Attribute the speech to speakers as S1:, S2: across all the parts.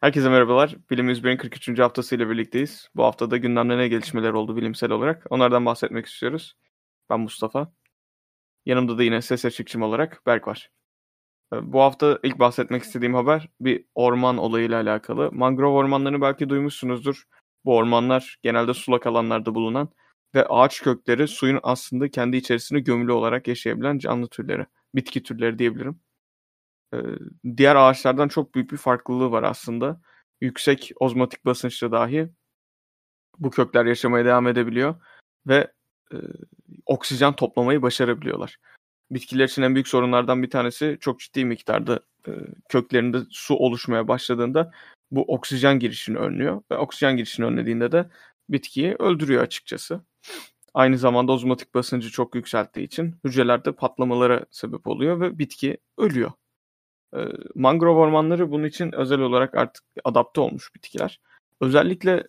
S1: Herkese merhabalar. Bilim 101'in 43. haftasıyla birlikteyiz. Bu haftada gündemde ne gelişmeler oldu bilimsel olarak? Onlardan bahsetmek istiyoruz. Ben Mustafa. Yanımda da yine ses açıkçım olarak Berk var. Ee, bu hafta ilk bahsetmek istediğim haber bir orman olayıyla alakalı. Mangrove ormanlarını belki duymuşsunuzdur. Bu ormanlar genelde sulak alanlarda bulunan ve ağaç kökleri suyun aslında kendi içerisinde gömülü olarak yaşayabilen canlı türleri, bitki türleri diyebilirim diğer ağaçlardan çok büyük bir farklılığı var aslında. Yüksek ozmotik basınçta dahi bu kökler yaşamaya devam edebiliyor ve e, oksijen toplamayı başarabiliyorlar. Bitkiler için en büyük sorunlardan bir tanesi çok ciddi miktarda e, köklerinde su oluşmaya başladığında bu oksijen girişini önlüyor ve oksijen girişini önlediğinde de bitkiyi öldürüyor açıkçası. Aynı zamanda ozmotik basıncı çok yükselttiği için hücrelerde patlamalara sebep oluyor ve bitki ölüyor mangrove ormanları bunun için özel olarak artık adapte olmuş bitkiler. Özellikle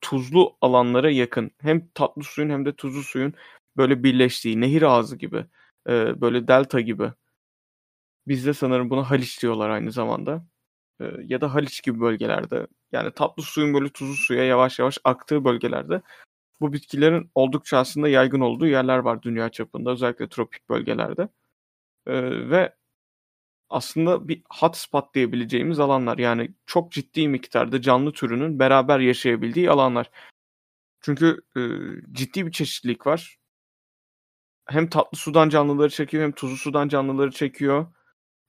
S1: tuzlu alanlara yakın hem tatlı suyun hem de tuzlu suyun böyle birleştiği nehir ağzı gibi böyle delta gibi. Bizde sanırım buna Haliç diyorlar aynı zamanda. Ya da Haliç gibi bölgelerde yani tatlı suyun böyle tuzlu suya yavaş yavaş aktığı bölgelerde. Bu bitkilerin oldukça aslında yaygın olduğu yerler var dünya çapında özellikle tropik bölgelerde. Ve aslında bir hotspot diyebileceğimiz alanlar. Yani çok ciddi miktarda canlı türünün beraber yaşayabildiği alanlar. Çünkü e, ciddi bir çeşitlilik var. Hem tatlı sudan canlıları çekiyor hem tuzlu sudan canlıları çekiyor.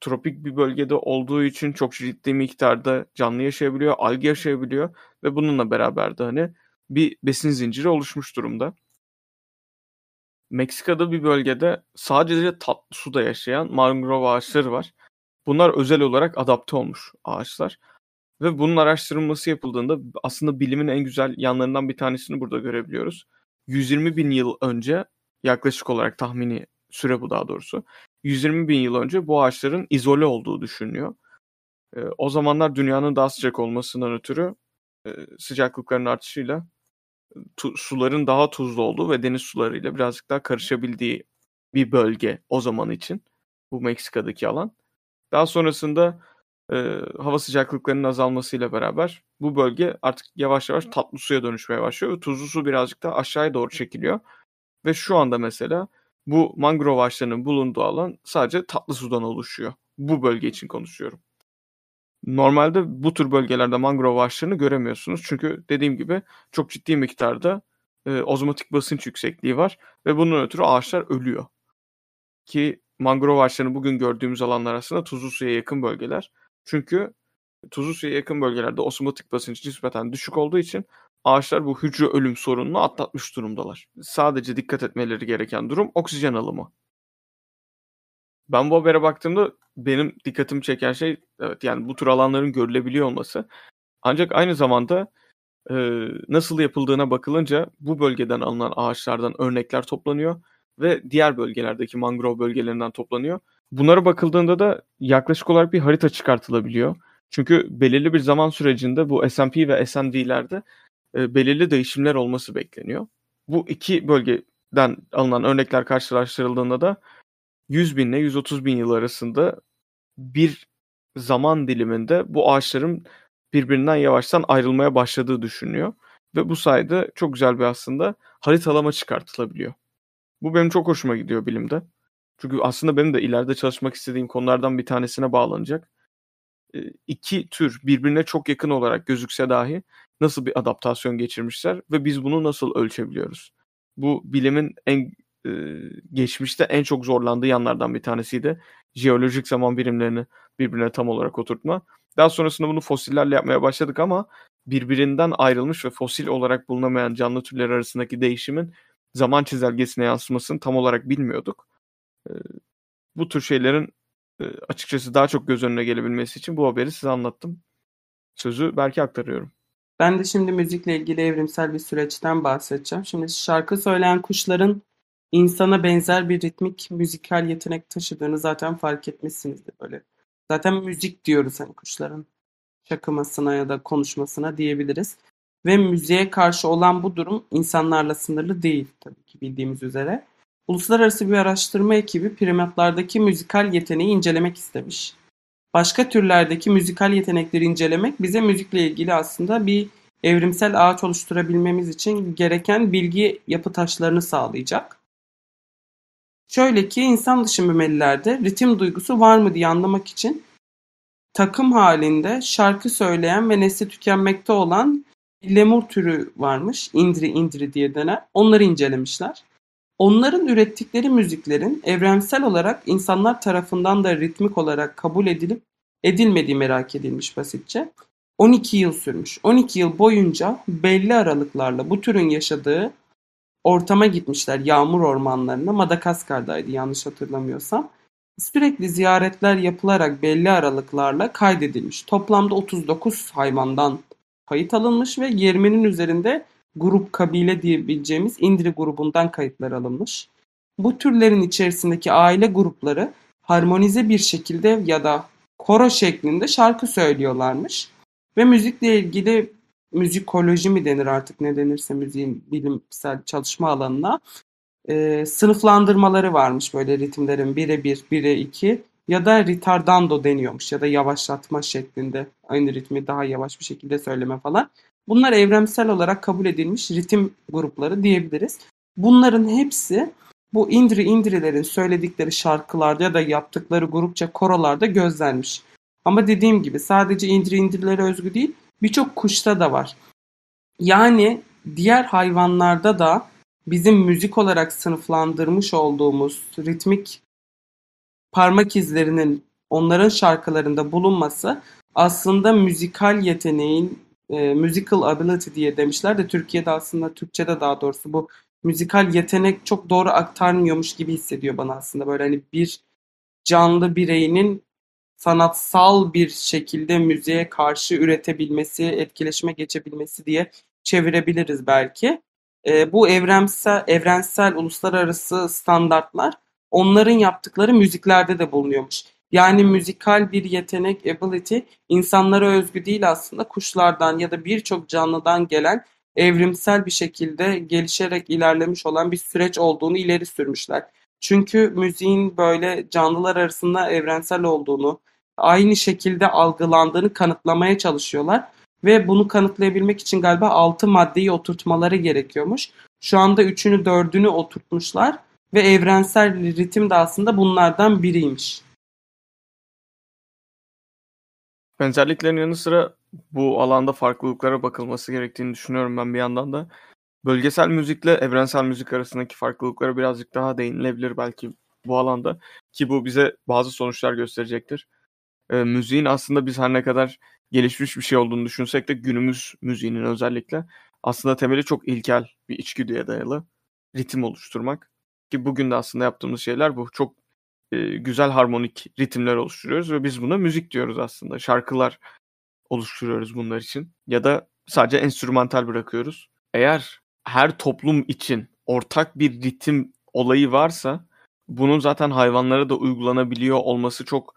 S1: Tropik bir bölgede olduğu için çok ciddi miktarda canlı yaşayabiliyor, algi yaşayabiliyor ve bununla beraber de hani bir besin zinciri oluşmuş durumda. Meksika'da bir bölgede sadece tatlı suda yaşayan mangrove ağaçları var. Bunlar özel olarak adapte olmuş ağaçlar. Ve bunun araştırılması yapıldığında aslında bilimin en güzel yanlarından bir tanesini burada görebiliyoruz. 120 bin yıl önce yaklaşık olarak tahmini süre bu daha doğrusu. 120 bin yıl önce bu ağaçların izole olduğu düşünülüyor. E, o zamanlar dünyanın daha sıcak olmasından ötürü e, sıcaklıkların artışıyla tu, suların daha tuzlu olduğu ve deniz sularıyla birazcık daha karışabildiği bir bölge o zaman için. Bu Meksika'daki alan. Daha sonrasında e, hava sıcaklıklarının azalmasıyla beraber bu bölge artık yavaş yavaş tatlı suya dönüşmeye başlıyor. Tuzlu su birazcık da aşağıya doğru çekiliyor. Ve şu anda mesela bu mangrove ağaçlarının bulunduğu alan sadece tatlı sudan oluşuyor. Bu bölge için konuşuyorum. Normalde bu tür bölgelerde mangrove ağaçlarını göremiyorsunuz. Çünkü dediğim gibi çok ciddi miktarda e, ozmotik basınç yüksekliği var ve bunun ötürü ağaçlar ölüyor. Ki mangrove ağaçlarını bugün gördüğümüz alanlar aslında tuzlu suya yakın bölgeler. Çünkü tuzlu suya yakın bölgelerde osmotik basınç nispeten düşük olduğu için ağaçlar bu hücre ölüm sorununu atlatmış durumdalar. Sadece dikkat etmeleri gereken durum oksijen alımı. Ben bu habere baktığımda benim dikkatimi çeken şey evet yani bu tür alanların görülebiliyor olması. Ancak aynı zamanda e, nasıl yapıldığına bakılınca bu bölgeden alınan ağaçlardan örnekler toplanıyor ve diğer bölgelerdeki mangrove bölgelerinden toplanıyor. Bunlara bakıldığında da yaklaşık olarak bir harita çıkartılabiliyor. Çünkü belirli bir zaman sürecinde bu S&P ve S&D'lerde e, belirli değişimler olması bekleniyor. Bu iki bölgeden alınan örnekler karşılaştırıldığında da 100 bin ile 130 bin yıl arasında bir zaman diliminde bu ağaçların birbirinden yavaştan ayrılmaya başladığı düşünülüyor. Ve bu sayede çok güzel bir aslında haritalama çıkartılabiliyor. Bu benim çok hoşuma gidiyor bilimde. Çünkü aslında benim de ileride çalışmak istediğim konulardan bir tanesine bağlanacak. İki tür birbirine çok yakın olarak gözükse dahi nasıl bir adaptasyon geçirmişler ve biz bunu nasıl ölçebiliyoruz? Bu bilimin en e, geçmişte en çok zorlandığı yanlardan bir tanesiydi. Jeolojik zaman birimlerini birbirine tam olarak oturtma. Daha sonrasında bunu fosillerle yapmaya başladık ama birbirinden ayrılmış ve fosil olarak bulunamayan canlı türler arasındaki değişimin zaman çizelgesine yansımasını tam olarak bilmiyorduk. bu tür şeylerin açıkçası daha çok göz önüne gelebilmesi için bu haberi size anlattım. Sözü belki aktarıyorum.
S2: Ben de şimdi müzikle ilgili evrimsel bir süreçten bahsedeceğim. Şimdi şarkı söyleyen kuşların insana benzer bir ritmik müzikal yetenek taşıdığını zaten fark etmişsinizdir böyle. Zaten müzik diyoruz hani kuşların şakımasına ya da konuşmasına diyebiliriz. Ve müziğe karşı olan bu durum insanlarla sınırlı değil tabii ki bildiğimiz üzere. Uluslararası bir araştırma ekibi primatlardaki müzikal yeteneği incelemek istemiş. başka türlerdeki müzikal yetenekleri incelemek bize müzikle ilgili aslında bir evrimsel ağaç oluşturabilmemiz için gereken bilgi yapı taşlarını sağlayacak. Şöyle ki insan dışı memelilerde ritim duygusu var mı diye anlamak için takım halinde şarkı söyleyen ve nesli tükenmekte olan lemur türü varmış. Indri indri diye denen. Onları incelemişler. Onların ürettikleri müziklerin evrensel olarak insanlar tarafından da ritmik olarak kabul edilip edilmediği merak edilmiş basitçe. 12 yıl sürmüş. 12 yıl boyunca belli aralıklarla bu türün yaşadığı ortama gitmişler. Yağmur ormanlarına. Madagaskar'daydı yanlış hatırlamıyorsam. Sürekli ziyaretler yapılarak belli aralıklarla kaydedilmiş. Toplamda 39 hayvandan kayıt alınmış ve 20'nin üzerinde grup kabile diyebileceğimiz Indri grubundan kayıtlar alınmış. Bu türlerin içerisindeki aile grupları harmonize bir şekilde ya da koro şeklinde şarkı söylüyorlarmış. Ve müzikle ilgili müzikoloji mi denir artık ne denirse müziğin bilimsel çalışma alanına e, sınıflandırmaları varmış böyle ritimlerin 1'e 1, 1'e 2 ya da ritardando deniyormuş ya da yavaşlatma şeklinde aynı ritmi daha yavaş bir şekilde söyleme falan. Bunlar evrensel olarak kabul edilmiş ritim grupları diyebiliriz. Bunların hepsi bu indri indrilerin söyledikleri şarkılarda ya da yaptıkları grupça korolarda gözlenmiş. Ama dediğim gibi sadece indri indirilere özgü değil birçok kuşta da var. Yani diğer hayvanlarda da bizim müzik olarak sınıflandırmış olduğumuz ritmik parmak izlerinin onların şarkılarında bulunması aslında müzikal yeteneğin e, musical ability diye demişler de Türkiye'de aslında Türkçe'de daha doğrusu bu müzikal yetenek çok doğru aktarmıyormuş gibi hissediyor bana aslında böyle hani bir canlı bireyinin sanatsal bir şekilde müziğe karşı üretebilmesi, etkileşime geçebilmesi diye çevirebiliriz belki. E, bu evrensel, evrensel uluslararası standartlar onların yaptıkları müziklerde de bulunuyormuş. Yani müzikal bir yetenek, ability insanlara özgü değil aslında kuşlardan ya da birçok canlıdan gelen evrimsel bir şekilde gelişerek ilerlemiş olan bir süreç olduğunu ileri sürmüşler. Çünkü müziğin böyle canlılar arasında evrensel olduğunu, aynı şekilde algılandığını kanıtlamaya çalışıyorlar. Ve bunu kanıtlayabilmek için galiba altı maddeyi oturtmaları gerekiyormuş. Şu anda üçünü dördünü oturtmuşlar ve evrensel ritim de aslında bunlardan biriymiş.
S1: Benzerliklerin yanı sıra bu alanda farklılıklara bakılması gerektiğini düşünüyorum ben bir yandan da. Bölgesel müzikle evrensel müzik arasındaki farklılıklara birazcık daha değinilebilir belki bu alanda ki bu bize bazı sonuçlar gösterecektir. E, müziğin aslında biz her ne kadar gelişmiş bir şey olduğunu düşünsek de günümüz müziğinin özellikle aslında temeli çok ilkel bir içgüdüye dayalı ritim oluşturmak. Ki bugün de aslında yaptığımız şeyler bu. Çok e, güzel harmonik ritimler oluşturuyoruz ve biz buna müzik diyoruz aslında. Şarkılar oluşturuyoruz bunlar için ya da sadece enstrümantal bırakıyoruz. Eğer her toplum için ortak bir ritim olayı varsa bunun zaten hayvanlara da uygulanabiliyor olması çok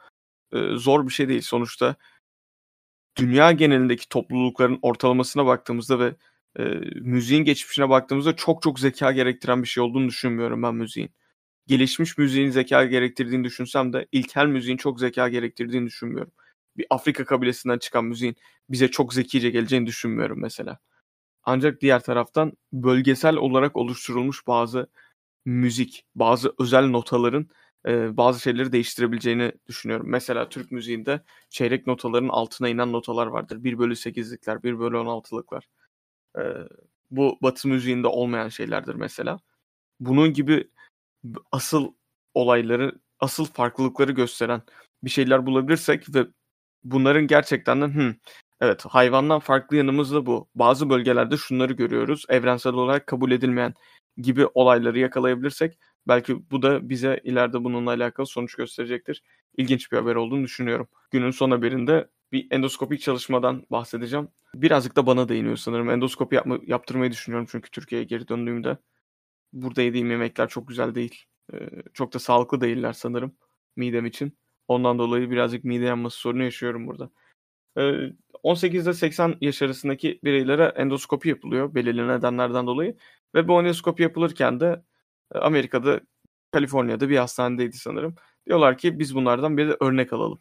S1: e, zor bir şey değil. Sonuçta dünya genelindeki toplulukların ortalamasına baktığımızda ve e, müziğin geçmişine baktığımızda çok çok zeka gerektiren bir şey olduğunu düşünmüyorum ben müziğin. Gelişmiş müziğin zeka gerektirdiğini düşünsem de ilkel müziğin çok zeka gerektirdiğini düşünmüyorum. Bir Afrika kabilesinden çıkan müziğin bize çok zekice geleceğini düşünmüyorum mesela. Ancak diğer taraftan bölgesel olarak oluşturulmuş bazı müzik, bazı özel notaların e, bazı şeyleri değiştirebileceğini düşünüyorum. Mesela Türk müziğinde çeyrek notaların altına inen notalar vardır. 1 bölü 8'likler, 1 bölü 16'lıklar. Bu batı müziğinde olmayan şeylerdir mesela. Bunun gibi asıl olayları, asıl farklılıkları gösteren bir şeyler bulabilirsek ve bunların gerçekten de hmm, evet hayvandan farklı yanımız da bu. Bazı bölgelerde şunları görüyoruz. Evrensel olarak kabul edilmeyen gibi olayları yakalayabilirsek belki bu da bize ileride bununla alakalı sonuç gösterecektir. İlginç bir haber olduğunu düşünüyorum. Günün son haberinde bir endoskopik çalışmadan bahsedeceğim. Birazcık da bana değiniyor sanırım. Endoskopi yapma, yaptırmayı düşünüyorum çünkü Türkiye'ye geri döndüğümde. Burada yediğim yemekler çok güzel değil. Ee, çok da sağlıklı değiller sanırım midem için. Ondan dolayı birazcık mide yanması sorunu yaşıyorum burada. Ee, 18 ile 80 yaş arasındaki bireylere endoskopi yapılıyor belirli nedenlerden dolayı. Ve bu endoskopi yapılırken de e, Amerika'da Kaliforniya'da bir hastanedeydi sanırım. Diyorlar ki biz bunlardan bir de örnek alalım.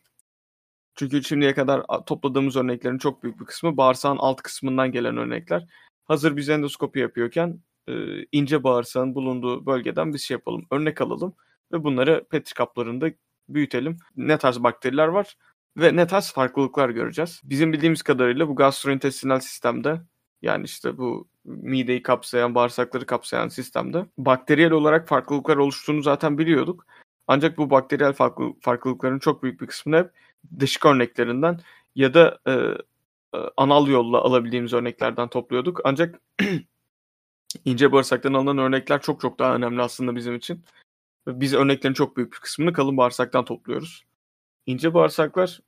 S1: Çünkü şimdiye kadar topladığımız örneklerin çok büyük bir kısmı bağırsağın alt kısmından gelen örnekler. Hazır biz endoskopi yapıyorken e, ince bağırsağın bulunduğu bölgeden bir şey yapalım. Örnek alalım ve bunları petri kaplarında büyütelim. Ne tarz bakteriler var ve ne tarz farklılıklar göreceğiz. Bizim bildiğimiz kadarıyla bu gastrointestinal sistemde yani işte bu mideyi kapsayan, bağırsakları kapsayan sistemde bakteriyel olarak farklılıklar oluştuğunu zaten biliyorduk. Ancak bu bakteriyel farklı, farklılıkların çok büyük bir kısmını hep dışık örneklerinden ya da e, e, anal yolla alabildiğimiz örneklerden topluyorduk. Ancak ince bağırsaktan alınan örnekler çok çok daha önemli aslında bizim için. Biz örneklerin çok büyük bir kısmını kalın bağırsaktan topluyoruz. İnce bağırsaklar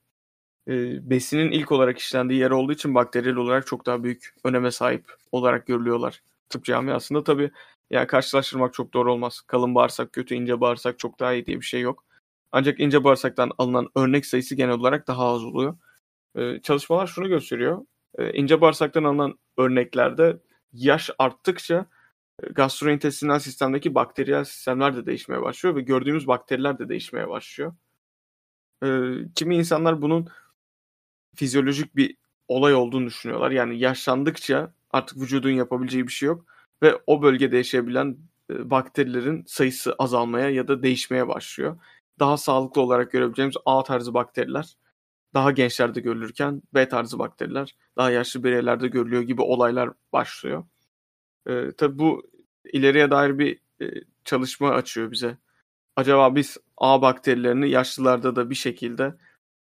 S1: e, besinin ilk olarak işlendiği yer olduğu için bakteriyel olarak çok daha büyük öneme sahip olarak görülüyorlar tıp camiasında. Tabii yani karşılaştırmak çok doğru olmaz. Kalın bağırsak kötü, ince bağırsak çok daha iyi diye bir şey yok. Ancak ince bağırsaktan alınan örnek sayısı genel olarak daha az oluyor. Ee, çalışmalar şunu gösteriyor. Ee, ince bağırsaktan alınan örneklerde yaş arttıkça e, gastrointestinal sistemdeki bakteriyel sistemler de değişmeye başlıyor ve gördüğümüz bakteriler de değişmeye başlıyor. Ee, kimi insanlar bunun fizyolojik bir olay olduğunu düşünüyorlar. Yani yaşlandıkça artık vücudun yapabileceği bir şey yok ve o bölgede yaşayabilen e, bakterilerin sayısı azalmaya ya da değişmeye başlıyor. Daha sağlıklı olarak görebileceğimiz A tarzı bakteriler daha gençlerde görülürken B tarzı bakteriler daha yaşlı bireylerde görülüyor gibi olaylar başlıyor. Ee, tabii bu ileriye dair bir e, çalışma açıyor bize. Acaba biz A bakterilerini yaşlılarda da bir şekilde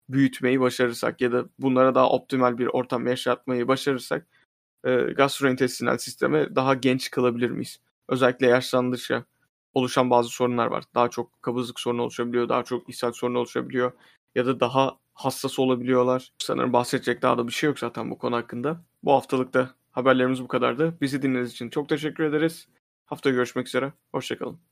S1: büyütmeyi başarırsak ya da bunlara daha optimal bir ortam yaşatmayı başarırsak e, gastrointestinal sisteme daha genç kalabilir miyiz? Özellikle yaşlandıkça oluşan bazı sorunlar var. Daha çok kabızlık sorunu oluşabiliyor, daha çok ishal sorunu oluşabiliyor ya da daha hassas olabiliyorlar. Sanırım bahsedecek daha da bir şey yok zaten bu konu hakkında. Bu haftalıkta haberlerimiz bu kadardı. Bizi dinlediğiniz için çok teşekkür ederiz. Haftaya görüşmek üzere. Hoşçakalın.